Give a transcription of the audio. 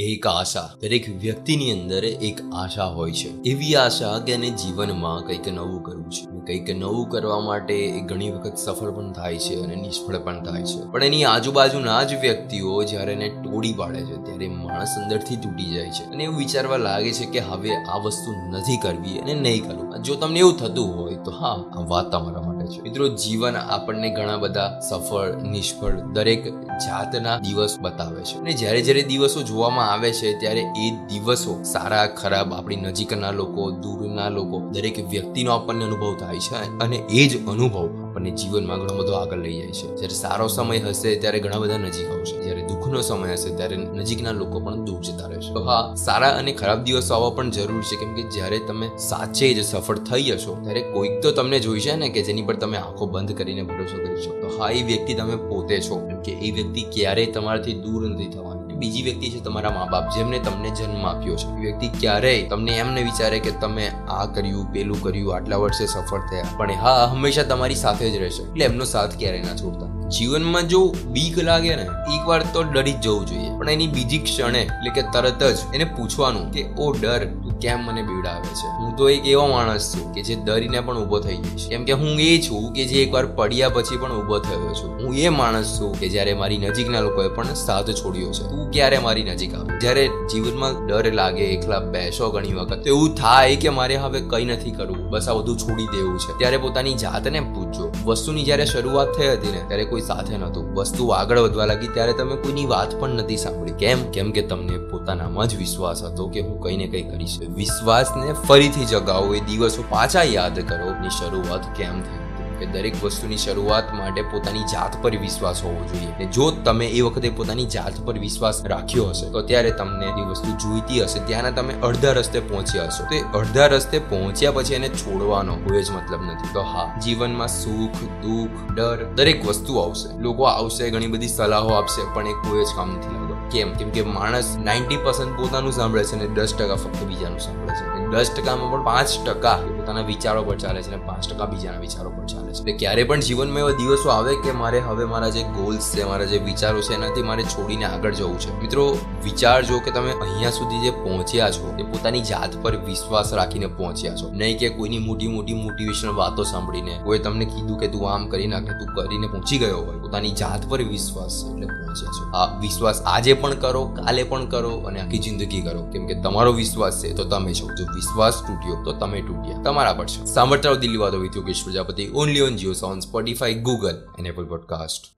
એક આશા. દરેક વ્યક્તિની અંદર એક આશા હોય છે. એવી આશા કે એને જીવનમાં કંઈક નવું કરવું છે. કંઈક નવું કરવા માટે એ ઘણી વખત સફળ પણ થાય છે અને નિષ્ફળ પણ થાય છે. પણ એની આજુબાજુના જ વ્યક્તિઓ જ્યારે એને તોડી પાડે છે, ત્યારે માણસ અંદરથી તૂટી જાય છે. અને એવું વિચારવા લાગે છે કે હવે આ વસ્તુ નથી કરવી અને નહીં કરવું. જો તમને એવું થતું હોય તો હા, આ વાત તમારા માટે છે. મિત્રો, જીવન આપણને ઘણા બધા સફળ, નિષ્ફળ દરેક જાતના દિવસ બતાવે છે. અને જ્યારે જ્યારે દિવસો જોવામાં આવે છે ત્યારે એ દિવસો સારા, ખરાબ, આપણી નજીકના લોકો, દૂરના લોકો, દરેક વ્યક્તિનો આપણને અનુભવ થાય છે અને એ જ અનુભવ આપણને જીવનમાં ઘણો બધો આગળ લઈ જાય છે. જ્યારે સારો સમય હશે ત્યારે ઘણા બધા નજીક આવશે. જ્યારે દુઃખનો સમય હશે ત્યારે નજીકના લોકો પણ દૂર જતા રહેશે. તો હા, સારા અને ખરાબ દિવસો આવવા પણ જરૂર છે. કેમ કે જ્યારે તમે સાચે જ સફળ થઈ જશો, ત્યારે કોઈક તો તમને જોઈશે ને કે જેની પર તમે આંખો બંધ કરીને ભરોસો કરી શકો. હા, એ વ્યક્તિ તમે પોતે છો. કેમ કે એ વ્યક્તિ ક્યારેય તમારાથી દૂર નથી થવાની. બીજી વ્યક્તિ છે તમારા મા બાપ જેમને તમને જન્મ આપ્યો છે. વ્યક્તિ ક્યારેય તમને એમ ને વિચારે કે તમે આ કર્યું, પેલું કર્યું, આટલા વર્ષે સફળ થયા. પણ હા હંમેશા તમારી સાથે જ રહેશે. એટલે એમનો સાથ ક્યારેય ના છોડતા. જીવનમાં જો બીક લાગે ને એક વાર તો ડરી જ જવું જોઈએ. પણ એની બીજી ક્ષણે, એટલે કે તરત જ એને પૂછવાનું કે, ઓ ડર, તું કેમ મને બીવડાવે છે? હું તો એક એવો માણસ છું કે જે ડરીને પણ ઊભો થઈ જઈશ કેમ કે હું એ છું કે જે એકવાર પડ્યા પછી પણ ઊભો થયો છું. હું એ માણસ છું કે જ્યારે મારી નજીકના લોકોએ પણ સાથ છોડ્યો છે. તું ક્યારે મારી નજીક આવે? જ્યારે જીવનમાં ડર લાગે, એકલા બેસો ઘણી વખત એવું થાય કે મારે હવે કઈ નથી કરવું. બસ આ બધું છોડી દેવું છે. ત્યારે પોતાની જાતને પૂછજો. વસ્તુની જ્યારે શરૂઆત થઈ હતી ને, ત્યારે કોઈ સાથે નહોતું. વસ્તુ આગળ વધવા લાગી ત્યારે તમે કોઈની વાત પણ નથી સાંભળી. કેમ? કેમ કે તમને પોતાનામાં જ વિશ્વાસ હતો કે હું કઈ ને કઈ કરીશ. વિશ્વાસને ફરીથી જગાવો, એ દિવસો પાછા યાદ કરો. ની શરૂઆત કેમ થઈ? કે દરેક વસ્તુની શરૂઆત માટે પોતાની જાત પર વિશ્વાસ હોવો જોઈએ. ને જો તમે એ વખતે પોતાની જાત પર વિશ્વાસ રાખ્યો હશે, તો ત્યારે તમને એ વસ્તુ જોઈતી હશે. ત્યાંના તમે અડધા રસ્તે પહોંચ્યા હશો. તો એ અડધા રસ્તે પહોંચ્યા પછી એને છોડવાનો કોઈ જ મતલબ નથી. તો હા, જીવનમાં સુખ, દુઃખ, ડર દરેક વસ્તુ આવશે. લોકો આવશે, ઘણી બધી સલાહો આપશે, પણ એ કોઈ જ કામ નથી લાગતો. કેમ? કેમ કે માણસ નાઇન્ટી પર્સન્ટ પોતાનું સાંભળે છે અને દસ ટકા ફક્ત બીજાનું સાંભળે છે. દસ ટકામાં પણ પાંચ ટકા પોતાના વિચારો પર ચાલે છે અને પાંચ ટકા બીજાના વિચારો પર ચાલે છે. ક્યારે પણ જીવનમાં એવા દિવસો આવે કે મારે હવે મારા જે ગોલ્સ છે, મારા જે વિચારો છે, એનાથી મારે છોડીને આગળ જવું છે. મિત્રો વિચારજો કે તમે અહીંયા સુધી જે પહોંચ્યા છો, એ પોતાની જાત પર વિશ્વાસ રાખીને પહોંચ્યા છો. નહીં કે કોઈની મોટી મોટી મોટિવેશનલ વાતો સાંભળીને કોઈ તમને કીધું કે તું આમ કરી નાખે, તું કરીને પહોંચી ગયો હોય. પોતાની જાત પર વિશ્વાસ એટલે પહોંચ્યા છો. આ વિશ્વાસ આજે પણ કરો, કાલે પણ કરો અને આખી જિંદગી કરો. કેમ કે તમારો વિશ્વાસ છે તો તમે છો. જો વિશ્વાસ તૂટ્યો, તો તમે તૂટ્યા. તમારા પર છે. સાંભળતા દિલ્હી વાતો with Yogesh Prajapati only on Jio Saavn Spotify Google and Apple podcast